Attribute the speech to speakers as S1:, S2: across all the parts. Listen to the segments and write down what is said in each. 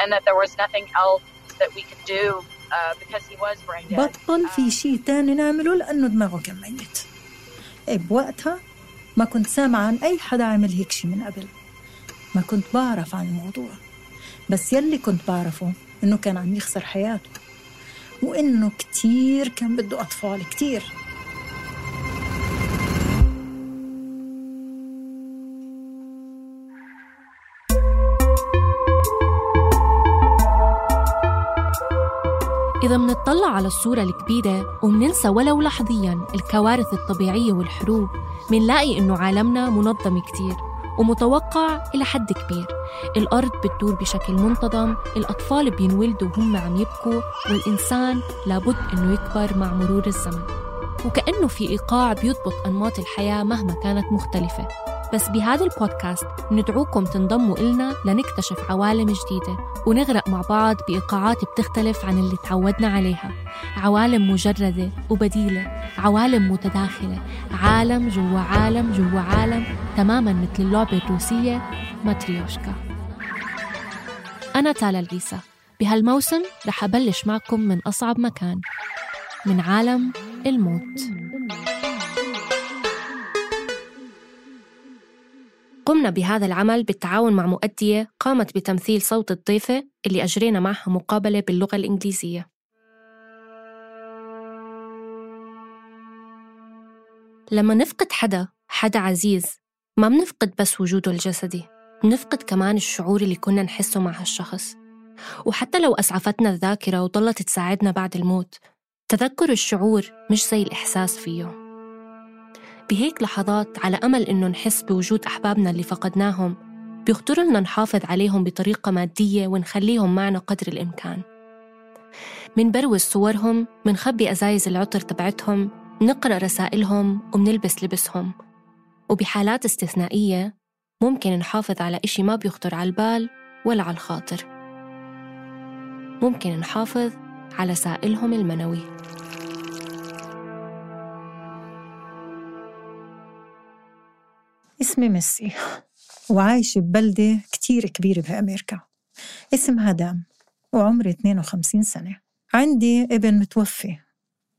S1: And that there was nothing else that we could do uh, because he was brain dead.
S2: بطل في شيء تاني نعمله لأنه دماغه كان ميت. بوقتها ما كنت سامع عن أي حدا عمل هيك شيء من قبل. ما كنت بعرف عن الموضوع. بس يلي كنت بعرفه إنه كان عم يخسر حياته. وإنه كتير كان بده أطفال كتير.
S3: إذا منطلع على الصورة الكبيرة ومننسى ولو لحظيا الكوارث الطبيعية والحروب منلاقي إنه عالمنا منظم كتير ومتوقع إلى حد كبير. الأرض بتدور بشكل منتظم الأطفال بينولدوا وهم عم يبكوا والإنسان لابد إنه يكبر مع مرور الزمن. وكأنه في إيقاع بيضبط أنماط الحياة مهما كانت مختلفة. بس بهذا البودكاست ندعوكم تنضموا إلنا لنكتشف عوالم جديدة ونغرق مع بعض بإيقاعات بتختلف عن اللي تعودنا عليها. عوالم مجردة وبديلة عوالم متداخلة عالم جوا عالم جوا عالم تماما مثل اللعبة الروسية ماتريوشكا. أنا تالا العيسى بهالموسم رح أبلش معكم من أصعب مكان من عالم الموت. قمنا بهذا العمل بالتعاون مع مؤدية قامت بتمثيل صوت الضيفة اللي أجرينا معها مقابلة باللغة الإنجليزية. لما نفقد حدا حدا عزيز ما بنفقد بس وجوده الجسدي بنفقد كمان الشعور اللي كنا نحسه مع هالشخص. وحتى لو أسعفتنا الذاكرة وضلت تساعدنا بعد الموت تذكر الشعور مش زي الإحساس فيه. بهيك لحظات على أمل إنه نحس بوجود أحبابنا اللي فقدناهم بيخطر لنا نحافظ عليهم بطريقة مادية ونخليهم معنا قدر الإمكان. منبروز صورهم منخبي أزايز العطر تبعتهم نقرأ رسائلهم ومنلبس لبسهم. وبحالات استثنائية ممكن نحافظ على إشي ما بيخطر على البال ولا على الخاطر. ممكن نحافظ على سائلهم المنوي.
S2: اسمي ميسي. وعايشة ببلدة كتير كبيرة بأمريكا. اسمها دام وعمري 52 سنة. عندي ابن متوفي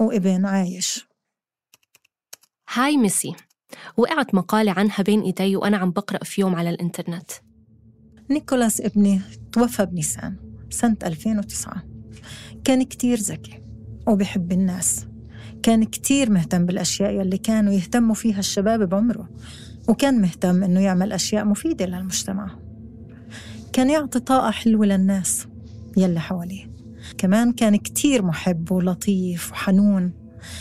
S2: وابن عايش.
S3: هاي ميسي. وقعت مقالة عنها بين إيدي وأنا عم بقرأ في يوم على الإنترنت.
S2: نيكولاس ابني توفى بنيسان سنة 2009 كان كتير ذكي وبحب الناس. كان كتير مهتم بالأشياء يلي كانوا يهتموا فيها الشباب بعمره. وكان مهتم إنه يعمل أشياء مفيدة للمجتمع. كان يعطي طاقة حلوة للناس يلي حواليه. كمان كان كتير محب ولطيف وحنون.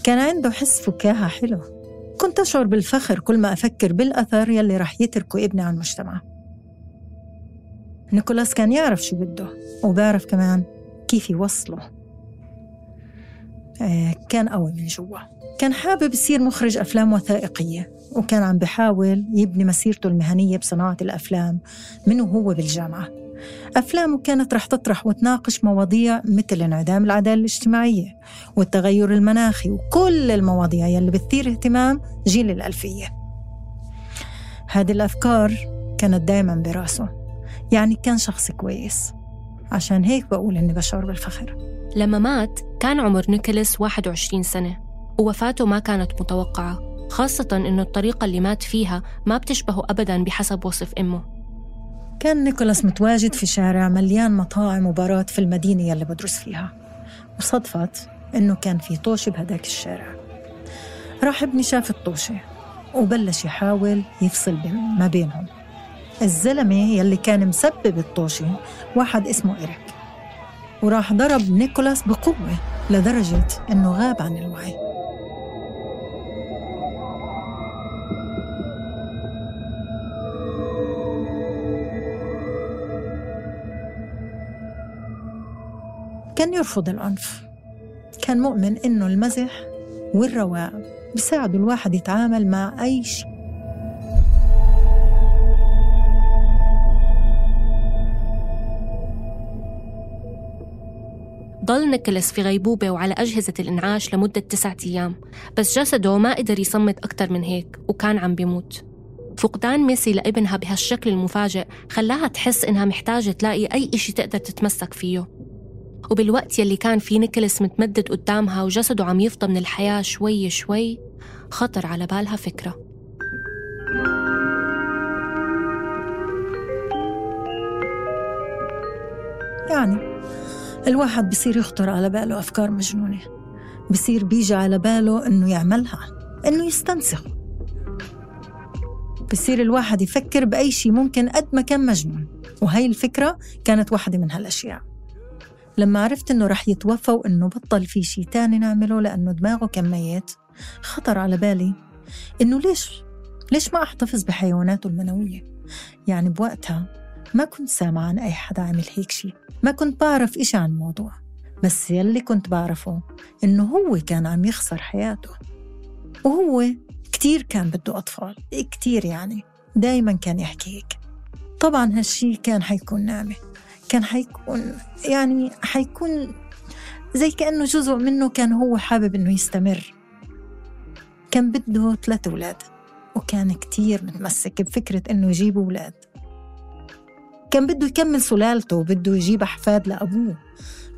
S2: كان عنده حس فكاهة حلو. كنت أشعر بالفخر كل ما أفكر بالأثر يلي رح يتركه ابني على المجتمع. نيكولاس كان يعرف شو بده وبعرف كمان كيف يوصله. كان قوي من جوا. كان حابب يصير مخرج أفلام وثائقية وكان عم بحاول يبني مسيرته المهنية بصناعة الأفلام من وهو بالجامعة. أفلامه كانت رح تطرح وتناقش مواضيع مثل انعدام العدالة الاجتماعية والتغير المناخي وكل المواضيع يلي بتثير اهتمام جيل الألفية. هذه الأفكار كانت دايما براسه يعني كان شخص كويس. عشان هيك بقول إني بشعر بالفخر.
S3: لما مات كان عمر نيكولاس 21 سنة ووفاته ما كانت متوقعة خاصة إنه الطريقة اللي مات فيها ما بتشبهه أبدا بحسب وصف أمه.
S2: كان نيكولاس متواجد في شارع مليان مطاعم وبارات في المدينة يلي بدرس فيها وصدفت إنه كان في طوشة بهداك الشارع. راح ابني شاف الطوشة وبلش يحاول يفصل ما بينهم. الزلمة يلي كان مسبب الطوشة واحد اسمه إيريك. وراح ضرب نيكولاس بقوة لدرجة إنه غاب عن الوعي. كان يرفض العنف. كان مؤمن إنه المزح والرواق بيساعدوا الواحد يتعامل مع أي شيء.
S3: ضل نيكولاس في غيبوبة وعلى أجهزة الإنعاش لمدة تسعة أيام بس جسده ما قدر يصمت أكتر من هيك وكان عم بيموت. فقدان ميسي لابنها بهالشكل المفاجئ خلاها تحس إنها محتاجة تلاقي أي إشي تقدر تتمسك فيه. وبالوقت يلي كان في نيكولاس متمدد قدامها وجسده عم يفضى من الحياة شوي شوي خطر على بالها فكرة.
S2: يعني الواحد بصير يخطر على باله أفكار مجنونة. بصير بيجي على باله إنه يعملها إنه يستنسخ. بصير الواحد يفكر بأي شيء ممكن قد ما كان مجنون. وهي الفكرة كانت واحدة من هالأشياء. لما عرفت إنه رح يتوفى وإنه بطل في شيء تاني نعمله لأنه دماغه كان ميت خطر على بالي إنه ليش ليش ما أحتفظ بحيواناته المنوية؟ يعني بوقتها ما كنت سامعة عن أي حدا عمل هيك شيء ما كنت بعرف إشي عن الموضوع. بس يلي كنت بعرفه إنه هو كان عم يخسر حياته. وهو كتير كان بده أطفال. كتير يعني. دايما كان يحكي هيك. طبعا هالشي كان حيكون نعمة كان حيكون يعني حيكون زي كأنه جزء منه كان هو حابب إنه يستمر. كان بده ثلاث أولاد. وكان كتير متمسك بفكرة إنه يجيب أولاد. كان بده يكمل سلالته وبده يجيب أحفاد لأبوه.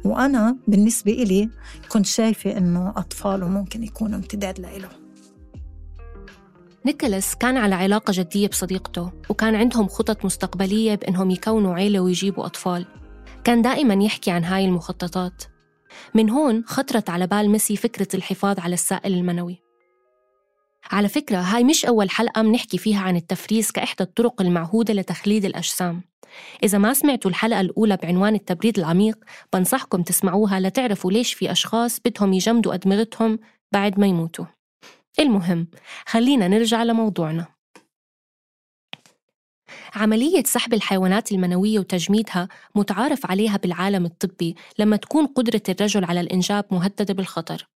S2: وأنا بالنسبة إلي كنت شايفة إنه أطفاله ممكن يكونوا امتداد لإله.
S3: نيكولاس كان على علاقة جدية بصديقته وكان عندهم خطط مستقبلية بإنهم يكونوا عيلة ويجيبوا أطفال. كان دائما يحكي عن هاي المخططات. من هون خطرت على بال ميسي فكرة الحفاظ على السائل المنوي. على فكرة هاي مش أول حلقة منحكي فيها عن التفريز كإحدى الطرق المعهودة لتخليد الأجسام. إذا ما سمعتوا الحلقة الأولى بعنوان التبريد العميق بنصحكم تسمعوها لتعرفوا ليش في أشخاص بدهم يجمدوا أدمغتهم بعد ما يموتوا. المهم خلينا نرجع لموضوعنا. عملية سحب الحيوانات المنوية وتجميدها متعارف عليها بالعالم الطبي لما تكون قدرة الرجل على الإنجاب مهددة بالخطر.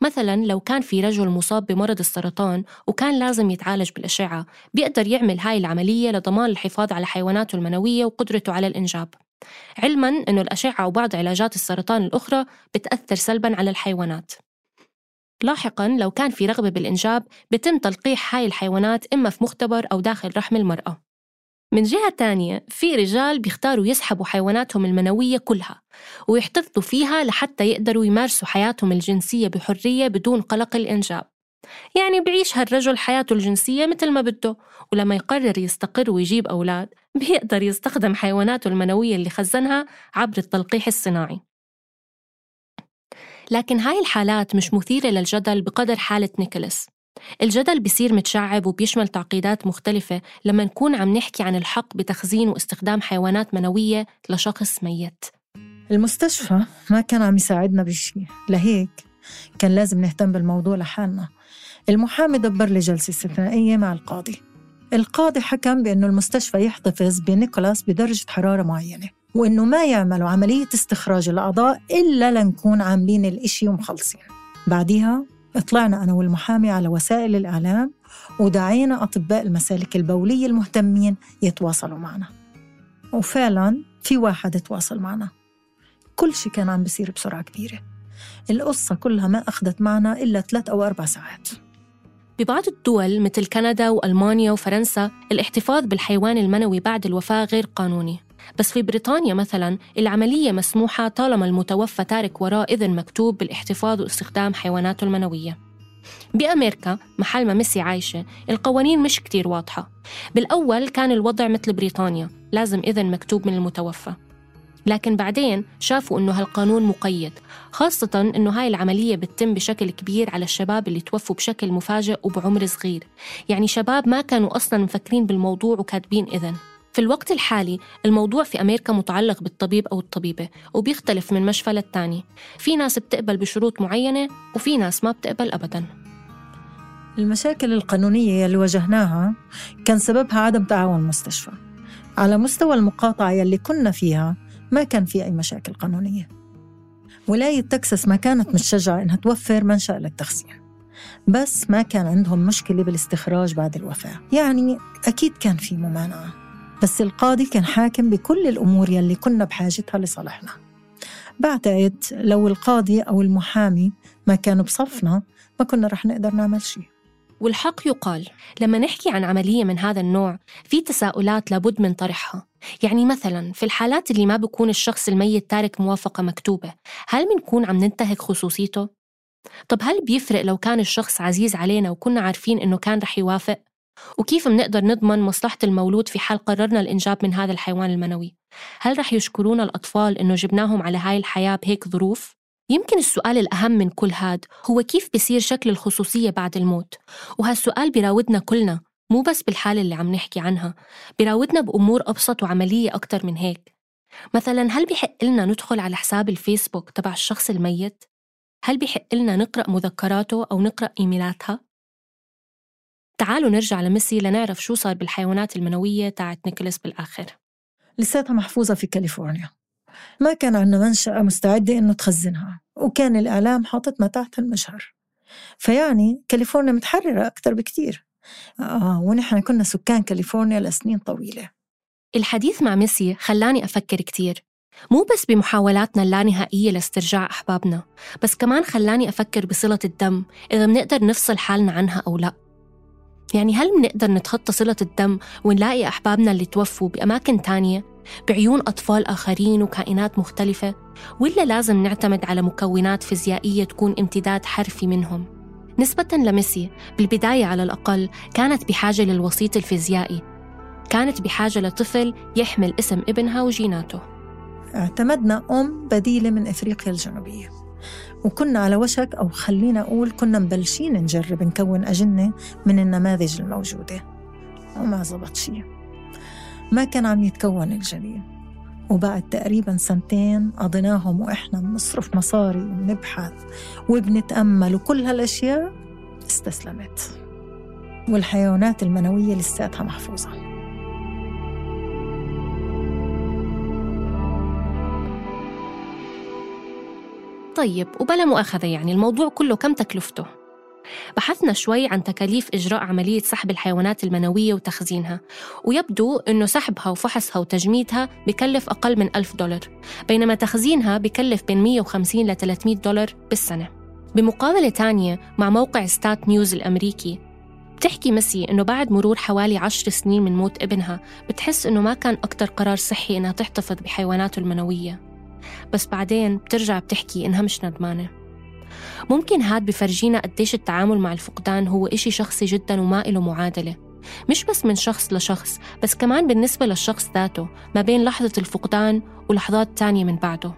S3: مثلا لو كان في رجل مصاب بمرض السرطان وكان لازم يتعالج بالأشعة بيقدر يعمل هاي العملية لضمان الحفاظ على حيواناته المنوية وقدرته على الإنجاب. علما أنه الأشعة وبعض علاجات السرطان الأخرى بتأثر سلبا على الحيوانات. لاحقا لو كان في رغبة بالإنجاب بتم تلقيح هاي الحيوانات إما في مختبر أو داخل رحم المرأة. من جهة تانية في رجال بيختاروا يسحبوا حيواناتهم المنوية كلها ويحتفظوا فيها لحتى يقدروا يمارسوا حياتهم الجنسية بحرية بدون قلق الإنجاب. يعني بعيش هالرجل حياته الجنسية مثل ما بده ولما يقرر يستقر ويجيب أولاد بيقدر يستخدم حيواناته المنوية اللي خزنها عبر التلقيح الصناعي. لكن هاي الحالات مش مثيرة للجدل بقدر حالة نيكولاس. الجدل بيصير متشعب وبيشمل تعقيدات مختلفة لما نكون عم نحكي عن الحق بتخزين واستخدام حيوانات منوية لشخص ميت.
S2: المستشفى ما كان عم يساعدنا بشيء لهيك كان لازم نهتم بالموضوع لحالنا. المحامي دبر لي جلسة استثنائية مع القاضي. القاضي حكم بأنه المستشفى يحتفظ بنيكولاس بدرجة حرارة معينة وإنه ما يعملوا عملية استخراج الأعضاء إلا لنكون عاملين الإشي ومخلصين. بعديها طلعنا أنا والمحامي على وسائل الإعلام ودعينا أطباء المسالك البولية المهتمين يتواصلوا معنا. وفعلا في واحد تواصل معنا. كل شيء كان عم بيصير بسرعة كبيرة. القصة كلها ما أخذت معنا إلا ثلاث أو أربع ساعات.
S3: ببعض الدول مثل كندا وألمانيا وفرنسا الاحتفاظ بالحيوان المنوي بعد الوفاة غير قانوني. بس في بريطانيا مثلا العملية مسموحة طالما المتوفى تارك وراه إذن مكتوب بالاحتفاظ واستخدام حيواناته المنوية. بأمريكا محل ما ميسي عايشة القوانين مش كتير واضحة. بالأول كان الوضع مثل بريطانيا لازم إذن مكتوب من المتوفى. لكن بعدين شافوا إنه هالقانون مقيد خاصة إنه هاي العملية بتتم بشكل كبير على الشباب اللي توفوا بشكل مفاجئ وبعمر صغير. يعني شباب ما كانوا أصلا مفكرين بالموضوع وكاتبين إذن. في الوقت الحالي الموضوع في أمريكا متعلق بالطبيب أو الطبيبة وبيختلف من مشفى للتاني. في ناس بتقبل بشروط معينة وفي ناس ما بتقبل أبداً.
S2: المشاكل القانونية اللي واجهناها كان سببها عدم تعاون المستشفى. على مستوى المقاطعة يلي كنا فيها ما كان في أي مشاكل قانونية. ولاية تكساس ما كانت متشجعة إنها توفر منشأ للتخزين بس ما كان عندهم مشكلة بالاستخراج بعد الوفاة. يعني أكيد كان في ممانعة. بس القاضي كان حاكم بكل الأمور يلي كنا بحاجتها لصالحنا بعتقد لو القاضي أو المحامي ما كانوا بصفنا ما كنا رح نقدر نعمل شيء
S3: والحق يقال لما نحكي عن عملية من هذا النوع في تساؤلات لابد من طرحها يعني مثلا في الحالات اللي ما بيكون الشخص الميت تارك موافقة مكتوبة هل بنكون عم ننتهك خصوصيته؟ طب هل بيفرق لو كان الشخص عزيز علينا وكنا عارفين إنه كان رح يوافق؟ وكيف منقدر نضمن مصلحة المولود في حال قررنا الإنجاب من هذا الحيوان المنوي؟ هل رح يشكرونا الأطفال إنه جبناهم على هاي الحياة بهيك ظروف؟ يمكن السؤال الأهم من كل هاد هو كيف بصير شكل الخصوصية بعد الموت وهالسؤال بيراودنا كلنا مو بس بالحالة اللي عم نحكي عنها بيراودنا بأمور أبسط وعملية أكتر من هيك مثلا هل بحق لنا ندخل على حساب الفيسبوك تبع الشخص الميت؟ هل بحق لنا نقرأ مذكراته أو نقرأ إيميلاتها؟ تعالوا نرجع لميسي لنعرف شو صار بالحيوانات المنوية تاعت نيكولاس بالآخر.
S2: لساتها محفوظة في كاليفورنيا. ما كان عندنا منشأة مستعدة إنه تخزنها وكان الإعلام حاطتنا تحت المجهر فيعني كاليفورنيا متحررة أكثر بكتير. آه ونحن كنا سكان كاليفورنيا لسنين طويلة.
S3: الحديث مع ميسي خلاني أفكر كتير. مو بس بمحاولاتنا اللانهائية لاسترجاع أحبابنا بس كمان خلاني أفكر بصلة الدم إذا منقدر نفصل حالنا عنها أو لأ. يعني هل منقدر نتخطى صلة الدم ونلاقي أحبابنا اللي توفوا بأماكن تانية؟ بعيون أطفال آخرين وكائنات مختلفة؟ ولا لازم نعتمد على مكونات فيزيائية تكون امتداد حرفي منهم؟ نسبة لميسي بالبداية على الأقل كانت بحاجة للوسيط الفيزيائي. كانت بحاجة لطفل يحمل اسم ابنها وجيناته.
S2: اعتمدنا أم بديلة من إفريقيا الجنوبية. وكنا على وشك أو خلينا أقول كنا مبلشين نجرب نكون أجنة من النماذج الموجودة. وما زبط شيء. ما كان عم يتكون الجنين وبعد تقريبا سنتين قضيناهم وإحنا بنصرف مصاري وبنبحث وبنتأمل وكل هالأشياء استسلمت. والحيوانات المنوية لساتها محفوظة.
S3: طيب وبلا مؤاخذة يعني الموضوع كله كم تكلفته؟ بحثنا شوي عن تكاليف إجراء عملية سحب الحيوانات المنوية وتخزينها ويبدو أنه سحبها وفحصها وتجميدها بكلف أقل من ألف دولار بينما تخزينها بكلف بين 150 ل 300 دولار بالسنة بمقابلة تانية مع موقع ستات نيوز الأمريكي بتحكي ميسي إنه بعد مرور حوالي عشر سنين من موت ابنها بتحس إنه ما كان أكتر قرار صحي إنها تحتفظ بحيواناته المنوية بس بعدين بترجع بتحكي إنها مش ندمانة. ممكن هاد بفرجينا قديش التعامل مع الفقدان هو إشي شخصي جدا وما إله معادلة. مش بس من شخص لشخص بس كمان بالنسبة للشخص ذاته ما بين لحظة الفقدان ولحظات تانية من بعده.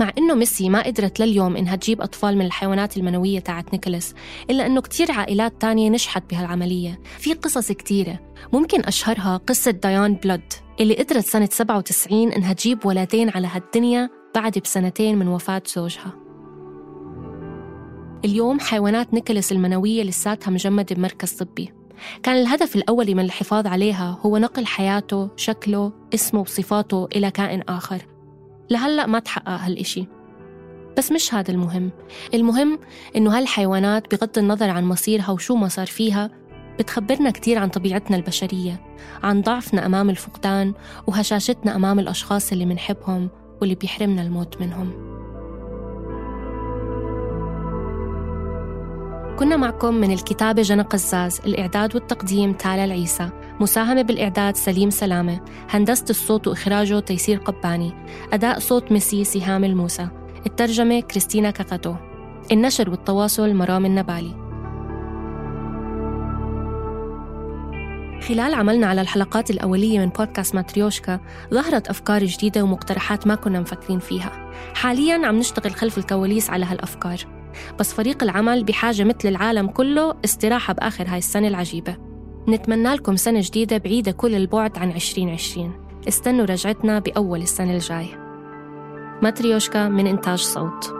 S3: مع إنه ميسي ما قدرت لليوم إنها تجيب أطفال من الحيوانات المنوية تاعت نيكولاس إلا إنه كتير عائلات تانية نجحت بهالعملية. في قصص كتيرة. ممكن أشهرها قصة ديان بلود. اللي قدرت سنة 97 إنها تجيب ولدين على هالدنيا بعد بسنتين من وفاة زوجها. اليوم حيوانات نيكولاس المنوية لساتها مجمدة بمركز طبي. كان الهدف الأولي من الحفاظ عليها هو نقل حياته، شكله، اسمه وصفاته إلى كائن آخر. لهلأ ما تحقق هالإشي. بس مش هذا المهم. المهم إنه هالحيوانات بغض النظر عن مصيرها وشو ما صار فيها بتخبرنا كتير عن طبيعتنا البشرية عن ضعفنا أمام الفقدان وهشاشتنا أمام الأشخاص اللي منحبهم واللي بيحرمنا الموت منهم. كنا معكم من الكتابة جنى قزاز الإعداد والتقديم تالا العيسى مساهمة بالإعداد سليم سلامة هندسة الصوت وإخراجه تيسير قباني أداء صوت ميسي سهام الموسى الترجمة كريستينا كاكاتو النشر والتواصل مرام النبالي. خلال عملنا على الحلقات الأولية من بودكاست ماتريوشكا ظهرت أفكار جديدة ومقترحات ما كنا مفكرين فيها. حالياً عم نشتغل خلف الكواليس على هالأفكار. بس فريق العمل بحاجة مثل العالم كله استراحة بآخر هاي السنة العجيبة. نتمنى لكم سنة جديدة بعيدة كل البعد عن 2020 استنوا رجعتنا بأول السنة الجاي ماتريوشكا من إنتاج صوت.